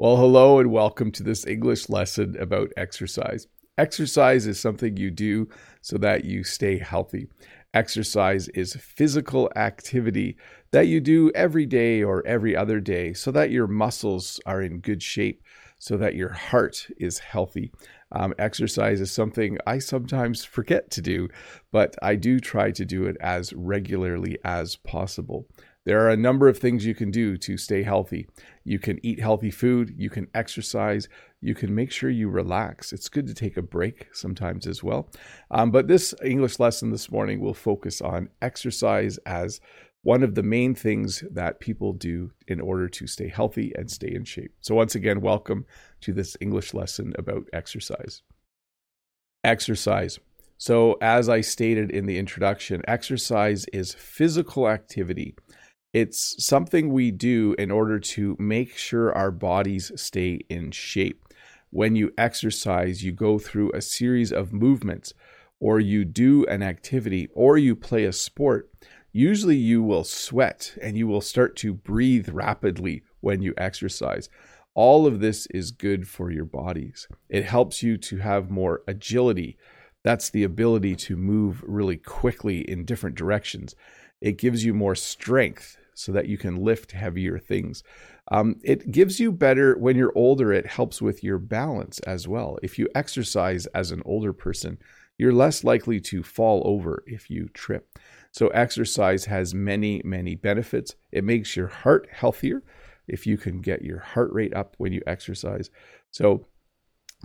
Well, hello and welcome to this English lesson about exercise. Exercise is something you do so that you stay healthy. Exercise is physical activity that you do every day or every other day so that your muscles are in good shape, so that your heart is healthy. Um, exercise is something I sometimes forget to do, but I do try to do it as regularly as possible. There are a number of things you can do to stay healthy. You can eat healthy food, you can exercise, you can make sure you relax. It's good to take a break sometimes as well. Um, but this English lesson this morning will focus on exercise as one of the main things that people do in order to stay healthy and stay in shape. So, once again, welcome to this English lesson about exercise. Exercise. So, as I stated in the introduction, exercise is physical activity it's something we do in order to make sure our bodies stay in shape. When you exercise, you go through a series of movements, or you do an activity, or you play a sport. Usually, you will sweat and you will start to breathe rapidly when you exercise. All of this is good for your bodies. It helps you to have more agility. That's the ability to move really quickly in different directions. It gives you more strength so that you can lift heavier things. Um, it gives you better, when you're older, it helps with your balance as well. If you exercise as an older person, you're less likely to fall over if you trip. So, exercise has many, many benefits. It makes your heart healthier if you can get your heart rate up when you exercise. So,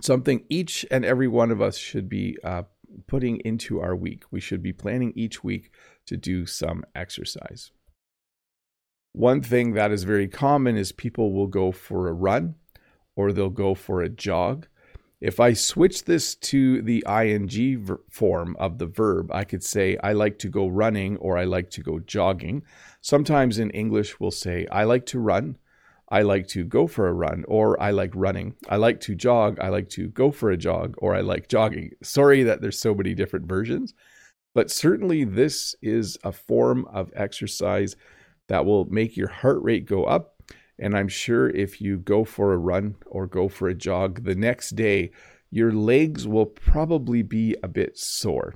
something each and every one of us should be uh, putting into our week. We should be planning each week to do some exercise. One thing that is very common is people will go for a run or they'll go for a jog. If I switch this to the ing form of the verb, I could say, I like to go running or I like to go jogging. Sometimes in English, we'll say, I like to run, I like to go for a run, or I like running. I like to jog, I like to go for a jog, or I like jogging. Sorry that there's so many different versions. But certainly, this is a form of exercise that will make your heart rate go up. And I'm sure if you go for a run or go for a jog the next day, your legs will probably be a bit sore.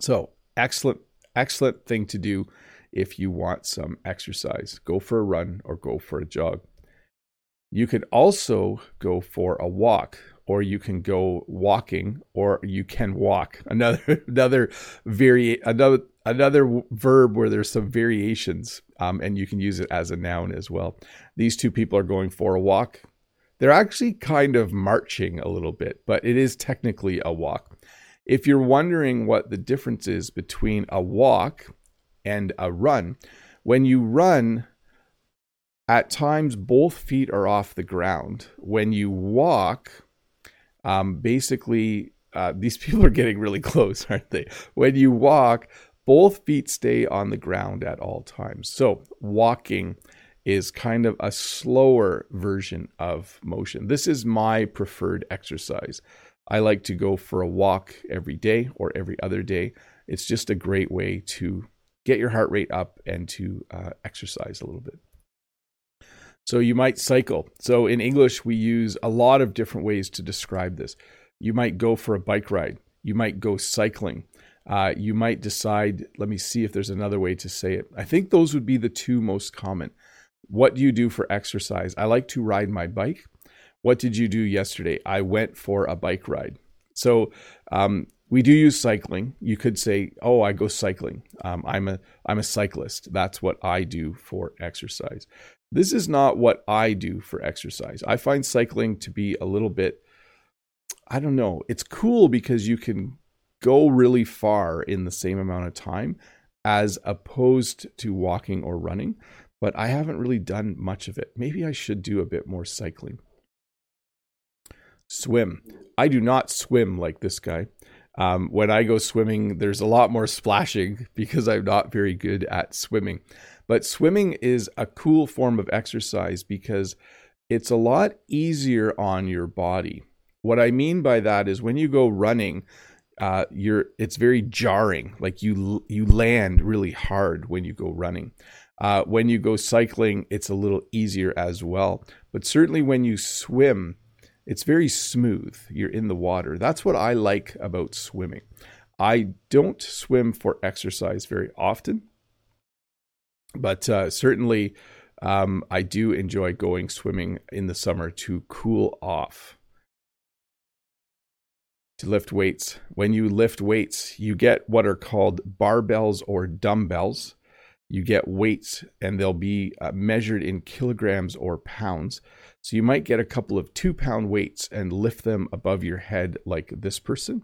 So, excellent, excellent thing to do if you want some exercise. Go for a run or go for a jog. You can also go for a walk or you can go walking or you can walk another another very another another verb where there's some variations um, and you can use it as a noun as well these two people are going for a walk they're actually kind of marching a little bit but it is technically a walk if you're wondering what the difference is between a walk and a run when you run at times both feet are off the ground when you walk um, basically, uh, these people are getting really close, aren't they? When you walk, both feet stay on the ground at all times. So, walking is kind of a slower version of motion. This is my preferred exercise. I like to go for a walk every day or every other day. It's just a great way to get your heart rate up and to uh, exercise a little bit. So you might cycle. So in English, we use a lot of different ways to describe this. You might go for a bike ride. You might go cycling. Uh, you might decide, let me see if there's another way to say it. I think those would be the two most common. What do you do for exercise? I like to ride my bike. What did you do yesterday? I went for a bike ride. So um, we do use cycling. You could say, "Oh, I go cycling. Um, I'm a I'm a cyclist. That's what I do for exercise." This is not what I do for exercise. I find cycling to be a little bit, I don't know, it's cool because you can go really far in the same amount of time as opposed to walking or running. But I haven't really done much of it. Maybe I should do a bit more cycling. Swim. I do not swim like this guy. Um, when I go swimming, there's a lot more splashing because I'm not very good at swimming. But swimming is a cool form of exercise because it's a lot easier on your body. What I mean by that is when you go running, uh, you're it's very jarring. Like you you land really hard when you go running. Uh, when you go cycling, it's a little easier as well. But certainly when you swim, it's very smooth. You're in the water. That's what I like about swimming. I don't swim for exercise very often, but uh, certainly um, I do enjoy going swimming in the summer to cool off. To lift weights. When you lift weights, you get what are called barbells or dumbbells. You get weights, and they'll be uh, measured in kilograms or pounds. So you might get a couple of two pound weights and lift them above your head, like this person.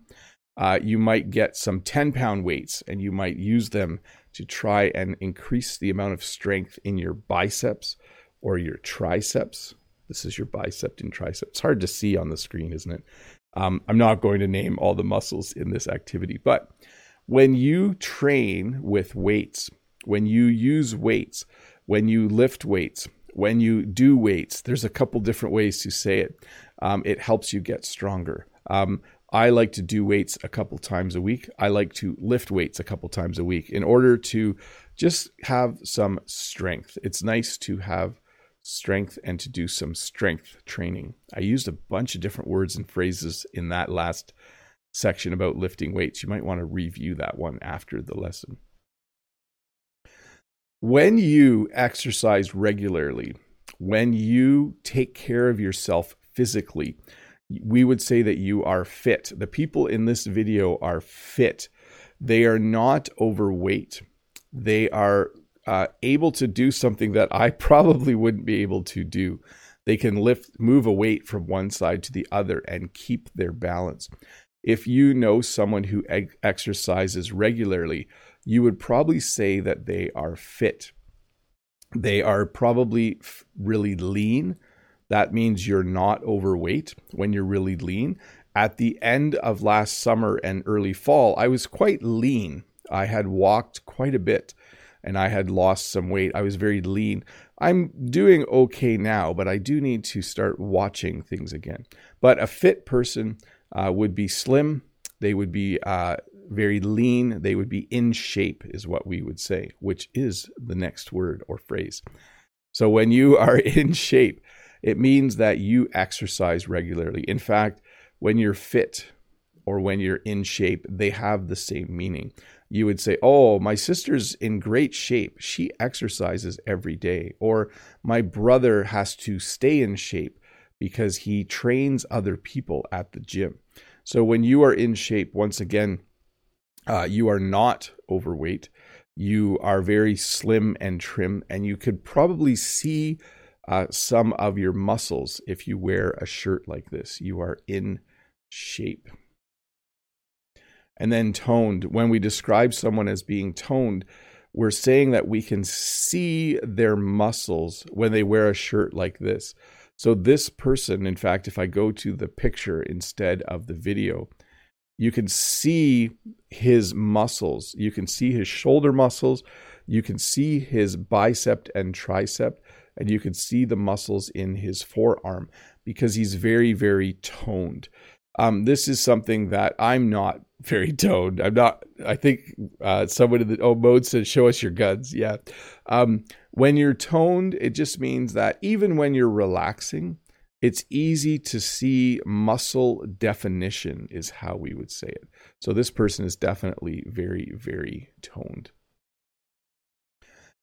Uh, you might get some 10 pound weights and you might use them to try and increase the amount of strength in your biceps or your triceps. This is your bicep and tricep. It's hard to see on the screen, isn't it? Um, I'm not going to name all the muscles in this activity, but when you train with weights, when you use weights, when you lift weights, when you do weights, there's a couple different ways to say it. Um, it helps you get stronger. Um, I like to do weights a couple times a week. I like to lift weights a couple times a week in order to just have some strength. It's nice to have strength and to do some strength training. I used a bunch of different words and phrases in that last section about lifting weights. You might want to review that one after the lesson. When you exercise regularly, when you take care of yourself physically, we would say that you are fit. The people in this video are fit. They are not overweight. They are uh, able to do something that I probably wouldn't be able to do. They can lift, move a weight from one side to the other and keep their balance. If you know someone who exercises regularly, you would probably say that they are fit. They are probably really lean. That means you're not overweight when you're really lean. At the end of last summer and early fall, I was quite lean. I had walked quite a bit and I had lost some weight. I was very lean. I'm doing okay now, but I do need to start watching things again. But a fit person uh, would be slim. They would be uh, very lean. They would be in shape, is what we would say, which is the next word or phrase. So when you are in shape, it means that you exercise regularly. In fact, when you're fit or when you're in shape, they have the same meaning. You would say, Oh, my sister's in great shape. She exercises every day. Or my brother has to stay in shape because he trains other people at the gym. So when you are in shape, once again, uh, you are not overweight. You are very slim and trim, and you could probably see uh, some of your muscles if you wear a shirt like this. You are in shape. And then toned. When we describe someone as being toned, we're saying that we can see their muscles when they wear a shirt like this. So, this person, in fact, if I go to the picture instead of the video, you can see his muscles. You can see his shoulder muscles. You can see his bicep and tricep. And you can see the muscles in his forearm because he's very, very toned. Um, this is something that I'm not very toned. I'm not. I think uh, someone in the oh mode said, "Show us your guns." Yeah. Um, when you're toned, it just means that even when you're relaxing, it's easy to see muscle definition, is how we would say it. So this person is definitely very, very toned.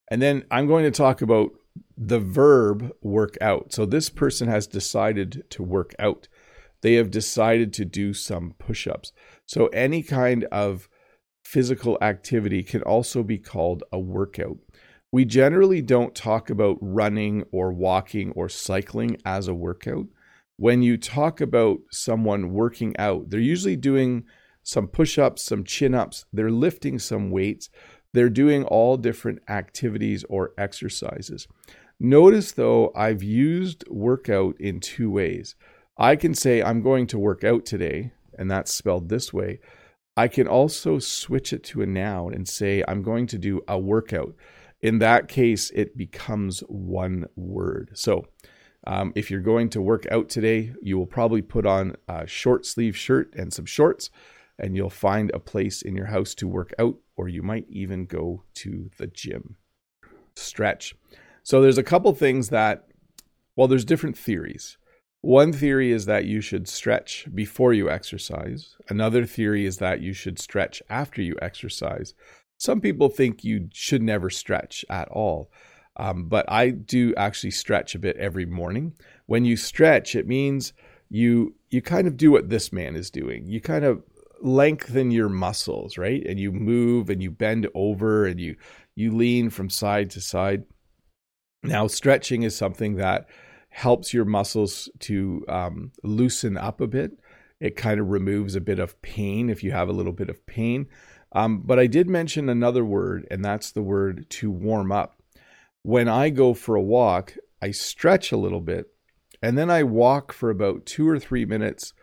And then I'm going to talk about the verb work out. So this person has decided to work out. They have decided to do some push ups. So any kind of physical activity can also be called a workout. We generally don't talk about running or walking or cycling as a workout. When you talk about someone working out, they're usually doing some push ups, some chin ups, they're lifting some weights, they're doing all different activities or exercises. Notice though, I've used workout in two ways. I can say, I'm going to work out today, and that's spelled this way. I can also switch it to a noun and say, I'm going to do a workout in that case, it becomes one word. So um, if you're going to work out today, you will probably put on a short sleeve shirt and some shorts, and you'll find a place in your house to work out, or you might even go to the gym. stretch. So there's a couple things that, well, there's different theories. One theory is that you should stretch before you exercise. Another theory is that you should stretch after you exercise. Some people think you should never stretch at all. Um, but I do actually stretch a bit every morning. When you stretch, it means you you kind of do what this man is doing. You kind of lengthen your muscles, right? And you move and you bend over and you you lean from side to side. Now, stretching is something that helps your muscles to um, loosen up a bit. It kind of removes a bit of pain if you have a little bit of pain. Um, but I did mention another word, and that's the word to warm up. When I go for a walk, I stretch a little bit and then I walk for about two or three minutes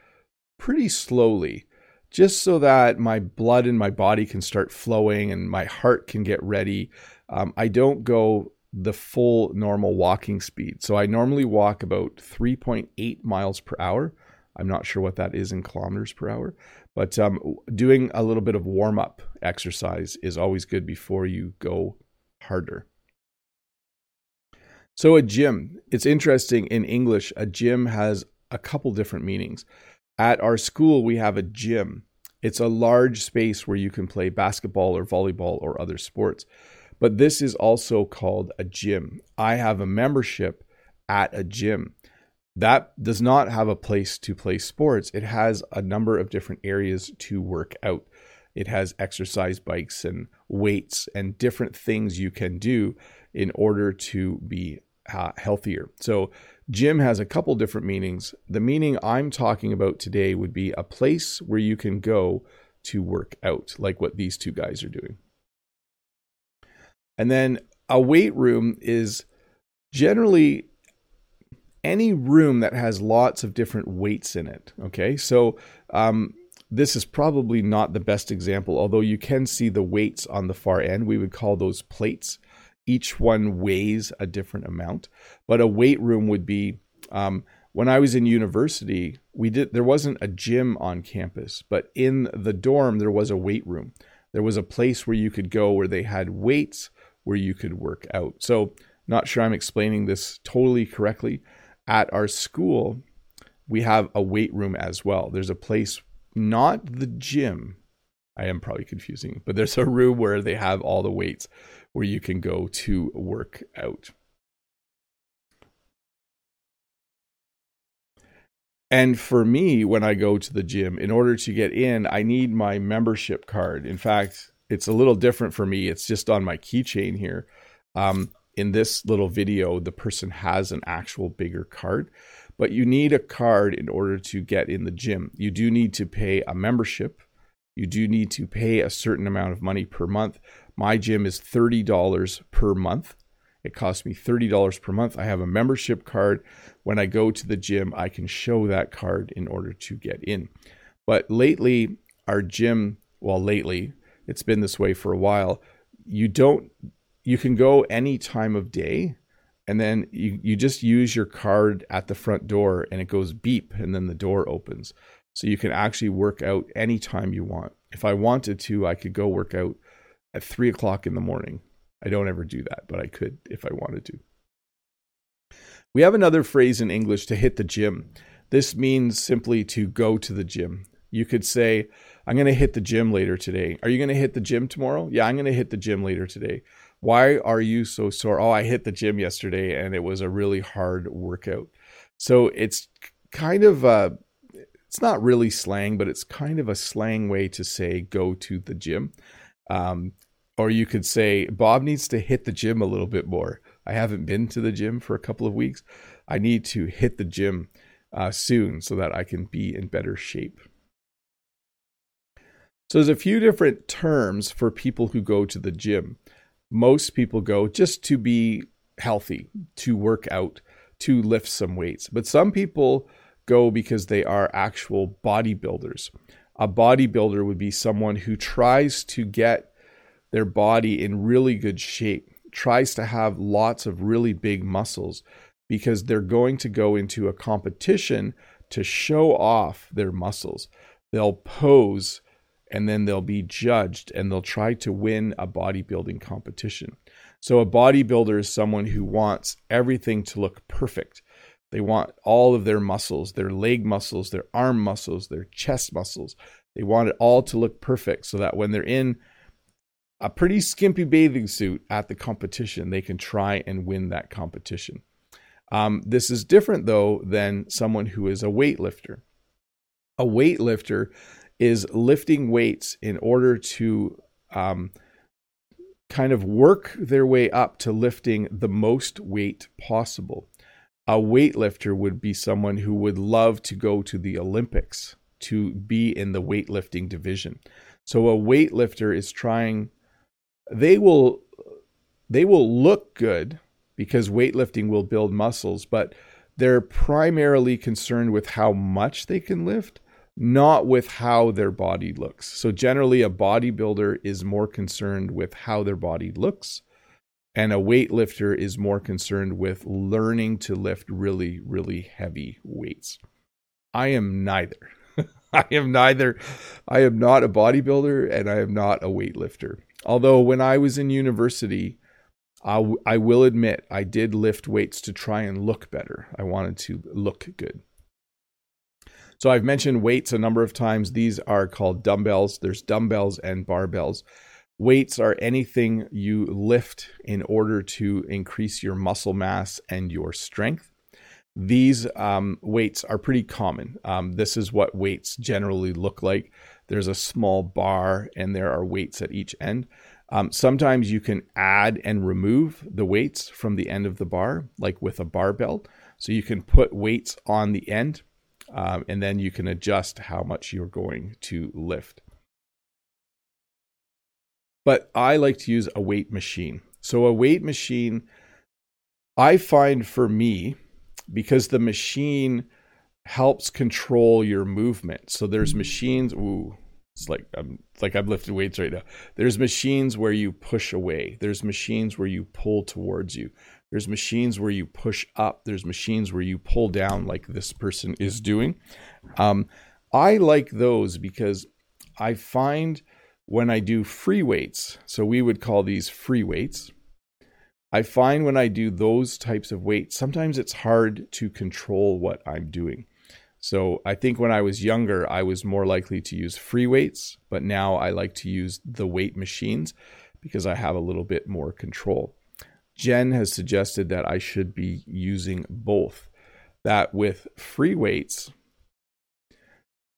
pretty slowly, just so that my blood in my body can start flowing and my heart can get ready. Um, I don't go the full normal walking speed. So I normally walk about 3.8 miles per hour. I'm not sure what that is in kilometers per hour, but um, doing a little bit of warm up exercise is always good before you go harder. So, a gym, it's interesting in English, a gym has a couple different meanings. At our school, we have a gym. It's a large space where you can play basketball or volleyball or other sports. But this is also called a gym. I have a membership at a gym. That does not have a place to play sports. It has a number of different areas to work out. It has exercise bikes and weights and different things you can do in order to be uh, healthier. So, gym has a couple different meanings. The meaning I'm talking about today would be a place where you can go to work out, like what these two guys are doing. And then a weight room is generally any room that has lots of different weights in it. Okay, so um, this is probably not the best example, although you can see the weights on the far end. We would call those plates each one weighs a different amount. But a weight room would be um, when I was in university, we did there wasn't a gym on campus, but in the dorm there was a weight room. There was a place where you could go where they had weights where you could work out. So, not sure I'm explaining this totally correctly. At our school, we have a weight room as well. There's a place, not the gym. I am probably confusing, but there's a room where they have all the weights where you can go to work out. And for me, when I go to the gym, in order to get in, I need my membership card. In fact, it's a little different for me. It's just on my keychain here. Um, in this little video, the person has an actual bigger card, but you need a card in order to get in the gym. You do need to pay a membership. You do need to pay a certain amount of money per month. My gym is $30 per month. It costs me $30 per month. I have a membership card. When I go to the gym, I can show that card in order to get in. But lately, our gym, well, lately, it's been this way for a while. You don't, you can go any time of day and then you, you just use your card at the front door and it goes beep and then the door opens. So you can actually work out anytime you want. If I wanted to, I could go work out at three o'clock in the morning. I don't ever do that, but I could if I wanted to. We have another phrase in English to hit the gym. This means simply to go to the gym. You could say, I'm going to hit the gym later today. Are you going to hit the gym tomorrow? Yeah, I'm going to hit the gym later today. Why are you so sore? Oh, I hit the gym yesterday and it was a really hard workout. So it's kind of a, it's not really slang, but it's kind of a slang way to say go to the gym. Um, or you could say, Bob needs to hit the gym a little bit more. I haven't been to the gym for a couple of weeks. I need to hit the gym uh, soon so that I can be in better shape. So there's a few different terms for people who go to the gym. Most people go just to be healthy, to work out, to lift some weights. But some people go because they are actual bodybuilders a bodybuilder would be someone who tries to get their body in really good shape, tries to have lots of really big muscles because they're going to go into a competition to show off their muscles. They'll pose and then they'll be judged and they'll try to win a bodybuilding competition. So a bodybuilder is someone who wants everything to look perfect. They want all of their muscles, their leg muscles, their arm muscles, their chest muscles. They want it all to look perfect so that when they're in a pretty skimpy bathing suit at the competition, they can try and win that competition. Um, this is different, though, than someone who is a weightlifter. A weightlifter is lifting weights in order to um, kind of work their way up to lifting the most weight possible. A weightlifter would be someone who would love to go to the Olympics to be in the weightlifting division. So a weightlifter is trying they will they will look good because weightlifting will build muscles, but they're primarily concerned with how much they can lift, not with how their body looks. So generally a bodybuilder is more concerned with how their body looks and a weightlifter is more concerned with learning to lift really really heavy weights. I am neither. I am neither. I am not a bodybuilder and I am not a weightlifter. Although when I was in university, I, w- I will admit I did lift weights to try and look better. I wanted to look good. So I've mentioned weights a number of times. These are called dumbbells. There's dumbbells and barbells. Weights are anything you lift in order to increase your muscle mass and your strength. These um, weights are pretty common. Um, this is what weights generally look like. There's a small bar and there are weights at each end. Um, sometimes you can add and remove the weights from the end of the bar, like with a barbell. So you can put weights on the end um, and then you can adjust how much you're going to lift. But I like to use a weight machine. So a weight machine, I find for me, because the machine helps control your movement. So there's machines. Ooh, it's like I'm it's like I'm lifting weights right now. There's machines where you push away. There's machines where you pull towards you. There's machines where you push up. There's machines where you pull down, like this person is doing. Um, I like those because I find when I do free weights, so we would call these free weights. I find when I do those types of weights, sometimes it's hard to control what I'm doing. So I think when I was younger, I was more likely to use free weights, but now I like to use the weight machines because I have a little bit more control. Jen has suggested that I should be using both. That with free weights,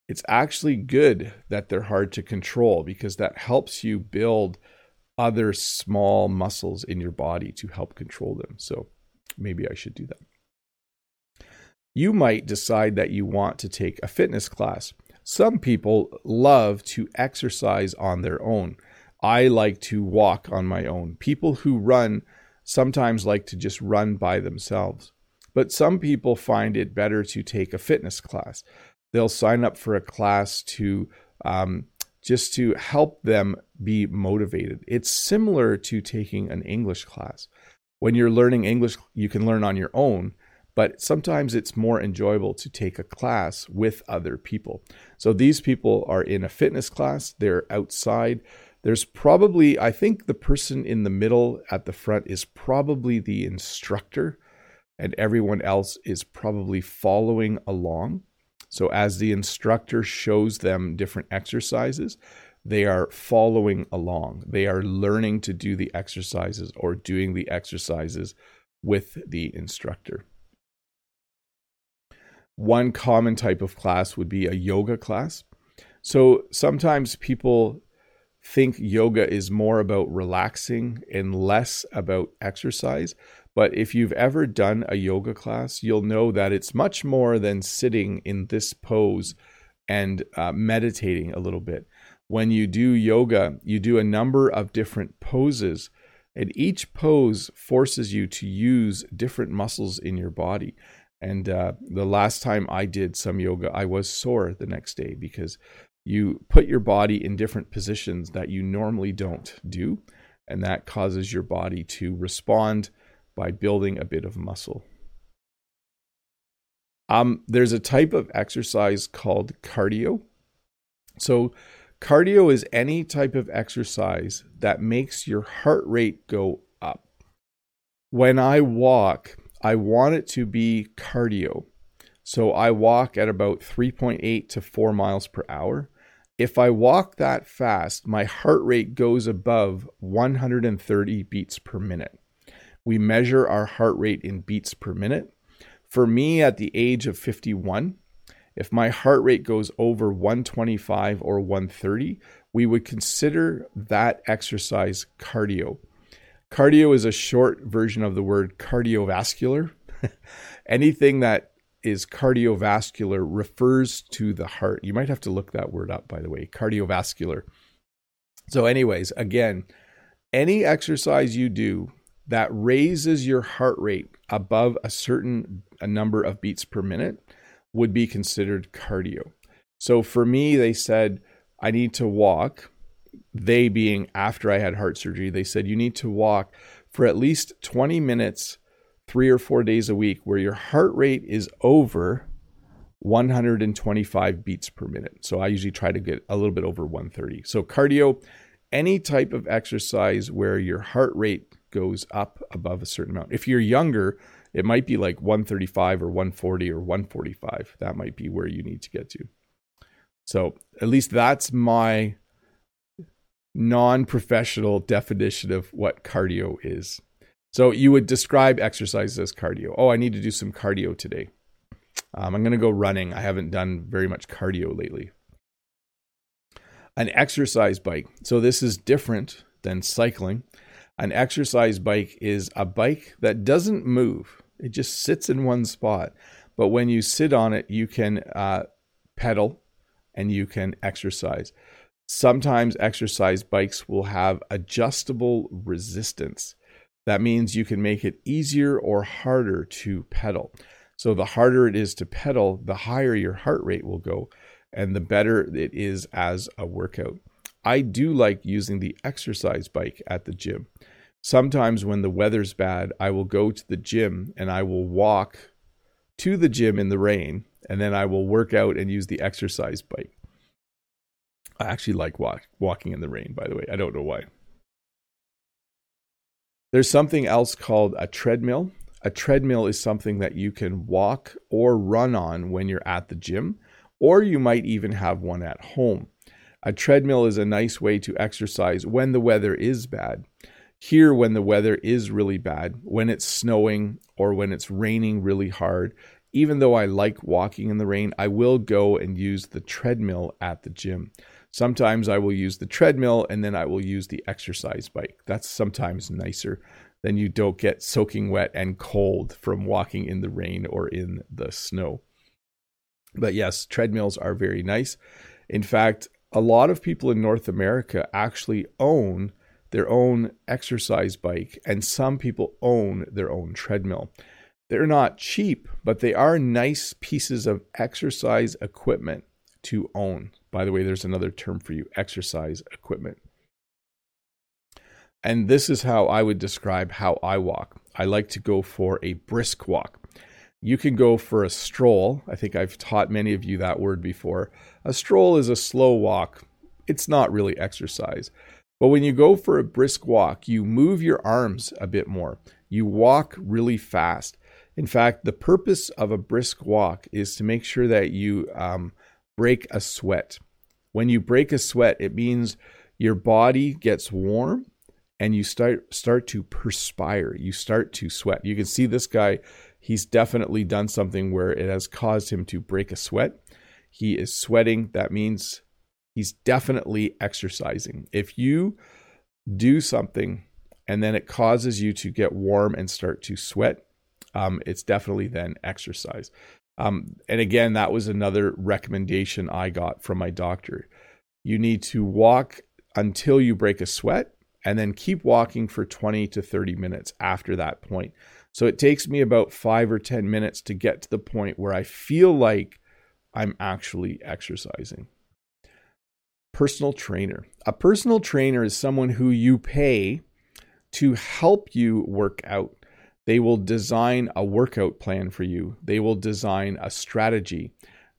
it's actually good that they're hard to control because that helps you build other small muscles in your body to help control them. So maybe I should do that you might decide that you want to take a fitness class. Some people love to exercise on their own. I like to walk on my own. People who run sometimes like to just run by themselves. But some people find it better to take a fitness class. They'll sign up for a class to um, just to help them be motivated. It's similar to taking an English class. When you're learning English, you can learn on your own but sometimes it's more enjoyable to take a class with other people. So these people are in a fitness class, they're outside. There's probably, I think the person in the middle at the front is probably the instructor, and everyone else is probably following along. So as the instructor shows them different exercises, they are following along. They are learning to do the exercises or doing the exercises with the instructor. One common type of class would be a yoga class. So sometimes people think yoga is more about relaxing and less about exercise. But if you've ever done a yoga class, you'll know that it's much more than sitting in this pose and uh, meditating a little bit. When you do yoga, you do a number of different poses, and each pose forces you to use different muscles in your body. And uh, the last time I did some yoga, I was sore the next day because you put your body in different positions that you normally don't do. And that causes your body to respond by building a bit of muscle. Um, there's a type of exercise called cardio. So, cardio is any type of exercise that makes your heart rate go up. When I walk, I want it to be cardio. So I walk at about 3.8 to 4 miles per hour. If I walk that fast, my heart rate goes above 130 beats per minute. We measure our heart rate in beats per minute. For me, at the age of 51, if my heart rate goes over 125 or 130, we would consider that exercise cardio. Cardio is a short version of the word cardiovascular. Anything that is cardiovascular refers to the heart. You might have to look that word up, by the way, cardiovascular. So, anyways, again, any exercise you do that raises your heart rate above a certain a number of beats per minute would be considered cardio. So for me, they said I need to walk. They being after I had heart surgery, they said you need to walk for at least 20 minutes, three or four days a week, where your heart rate is over 125 beats per minute. So I usually try to get a little bit over 130. So cardio, any type of exercise where your heart rate goes up above a certain amount. If you're younger, it might be like 135 or 140 or 145. That might be where you need to get to. So, at least that's my non professional definition of what cardio is. So, you would describe exercise as cardio. Oh, I need to do some cardio today. Um, I'm going to go running. I haven't done very much cardio lately. An exercise bike. So, this is different than cycling. An exercise bike is a bike that doesn't move. It just sits in one spot. But when you sit on it, you can uh, pedal and you can exercise. Sometimes exercise bikes will have adjustable resistance. That means you can make it easier or harder to pedal. So, the harder it is to pedal, the higher your heart rate will go, and the better it is as a workout. I do like using the exercise bike at the gym sometimes when the weather's bad, I will go to the gym and I will walk to the gym in the rain and then I will work out and use the exercise bike. I actually like walk, walking in the rain, by the way. I don't know why. There's something else called a treadmill. A treadmill is something that you can walk or run on when you're at the gym, or you might even have one at home. A treadmill is a nice way to exercise when the weather is bad here when the weather is really bad, when it's snowing or when it's raining really hard, even though I like walking in the rain, I will go and use the treadmill at the gym. Sometimes I will use the treadmill and then I will use the exercise bike. That's sometimes nicer. Then you don't get soaking wet and cold from walking in the rain or in the snow. But yes, treadmills are very nice. In fact, a lot of people in North America actually own their own exercise bike, and some people own their own treadmill. They're not cheap, but they are nice pieces of exercise equipment to own. By the way, there's another term for you exercise equipment. And this is how I would describe how I walk. I like to go for a brisk walk. You can go for a stroll. I think I've taught many of you that word before. A stroll is a slow walk, it's not really exercise. But when you go for a brisk walk, you move your arms a bit more. You walk really fast. In fact, the purpose of a brisk walk is to make sure that you um, break a sweat. When you break a sweat, it means your body gets warm and you start start to perspire. You start to sweat. You can see this guy, he's definitely done something where it has caused him to break a sweat. He is sweating. That means he's definitely exercising. If you do something and then it causes you to get warm and start to sweat, um, it's definitely then exercise. Um, and again, that was another recommendation I got from my doctor. You need to walk until you break a sweat and then keep walking for 20 to 30 minutes after that point. So it takes me about five or 10 minutes to get to the point where I feel like I'm actually exercising personal trainer. A personal trainer is someone who you pay to help you work out. They will design a workout plan for you, they will design a strategy,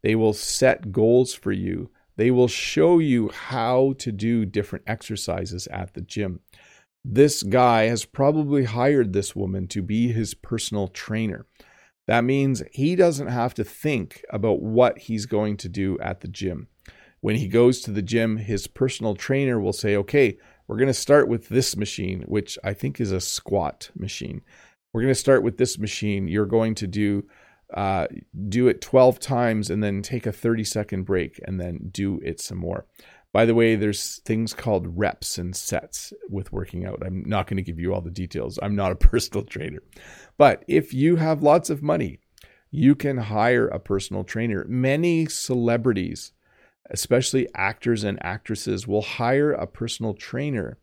they will set goals for you, they will show you how to do different exercises at the gym. this guy has probably hired this woman to be his personal trainer. That means he doesn't have to think about what he's going to do at the gym. When he goes to the gym, his personal trainer will say, okay, we're going to start with this machine, which I think is a squat machine. We're going to start with this machine. You're going to do uh, do it 12 times and then take a 30 second break and then do it some more. By the way, there's things called reps and sets with working out. I'm not going to give you all the details. I'm not a personal trainer. But if you have lots of money, you can hire a personal trainer. Many celebrities, especially actors and actresses, will hire a personal trainer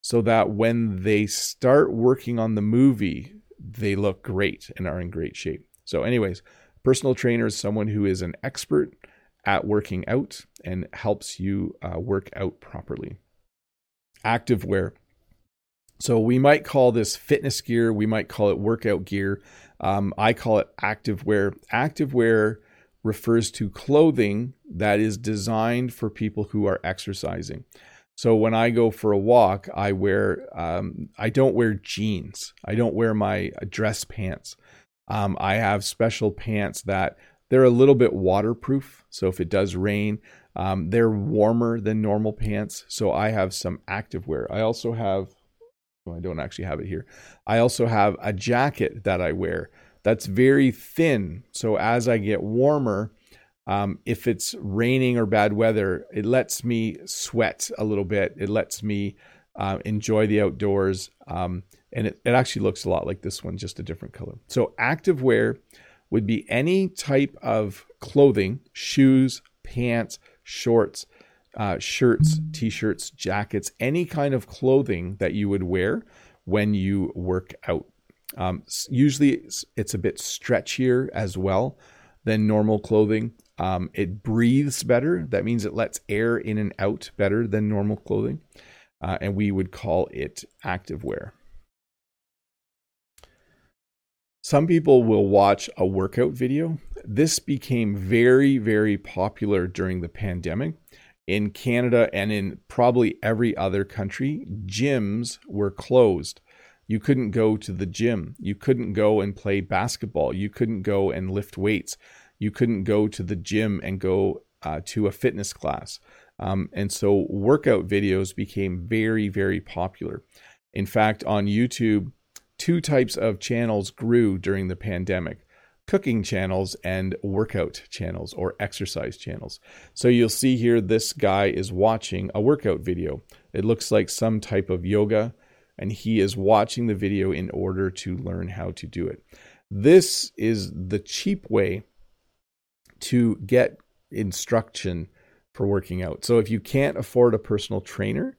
so that when they start working on the movie, they look great and are in great shape. So, anyways, personal trainer is someone who is an expert at working out and helps you uh, work out properly. Active wear. So we might call this fitness gear, we might call it workout gear. Um, I call it active wear. Active wear refers to clothing that is designed for people who are exercising. So when I go for a walk, I wear um, I don't wear jeans. I don't wear my dress pants. Um, I have special pants that they're a little bit waterproof. So if it does rain, um, they're warmer than normal pants. So I have some active wear. I also have, well, I don't actually have it here. I also have a jacket that I wear that's very thin. So as I get warmer, um, if it's raining or bad weather, it lets me sweat a little bit. It lets me uh, enjoy the outdoors. Um, and it, it actually looks a lot like this one, just a different color. So active wear would be any type of clothing, shoes, pants, shorts, uh, shirts, t shirts, jackets, any kind of clothing that you would wear when you work out. Um, usually it's, it's, a bit stretchier as well than normal clothing. Um, it breathes better. That means it lets air in and out better than normal clothing. Uh, and we would call it active wear. Some people will watch a workout video. This became very, very popular during the pandemic. In Canada and in probably every other country, gyms were closed. You couldn't go to the gym. You couldn't go and play basketball. You couldn't go and lift weights. You couldn't go to the gym and go uh, to a fitness class. Um, and so workout videos became very, very popular. In fact, on YouTube, two types of channels grew during the pandemic cooking channels and workout channels or exercise channels. So you'll see here this guy is watching a workout video. It looks like some type of yoga, and he is watching the video in order to learn how to do it. This is the cheap way to get instruction for working out. So if you can't afford a personal trainer,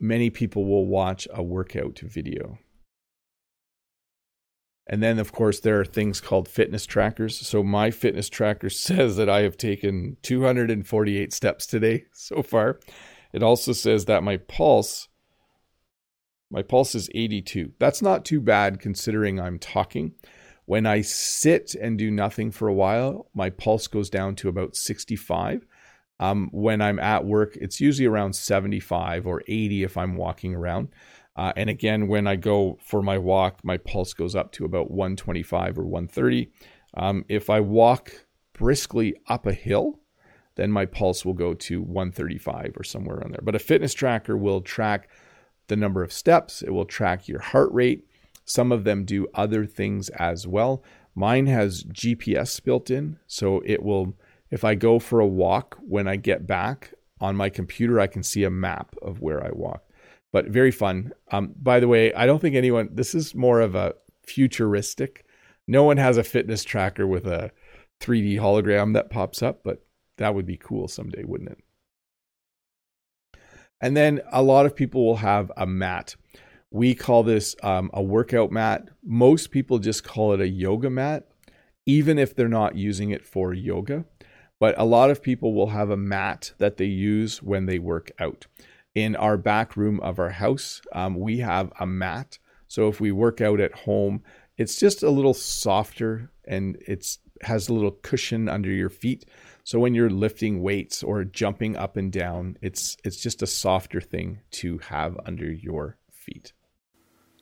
many people will watch a workout video. And then, of course, there are things called fitness trackers. So my fitness tracker says that I have taken 248 steps today so far. It also says that my pulse, my pulse is 82. That's not too bad considering I'm talking. When I sit and do nothing for a while, my pulse goes down to about 65. Um, when I'm at work, it's usually around 75 or 80 if I'm walking around. Uh, and again, when I go for my walk, my pulse goes up to about 125 or 130. Um, if I walk briskly up a hill, then my pulse will go to 135 or somewhere around there. But a fitness tracker will track the number of steps, it will track your heart rate. Some of them do other things as well. Mine has GPS built in, so it will, if I go for a walk, when I get back on my computer, I can see a map of where I walk but very fun. Um, by the way, I don't think anyone, this is more of a futuristic. No one has a fitness tracker with a 3D hologram that pops up, but that would be cool someday, wouldn't it? And then a lot of people will have a mat. We call this um, a workout mat. Most people just call it a yoga mat, even if they're not using it for yoga. But a lot of people will have a mat that they use when they work out in our back room of our house, um, we have a mat. So if we work out at home, it's just a little softer and it's has a little cushion under your feet. So when you're lifting weights or jumping up and down, it's it's just a softer thing to have under your feet.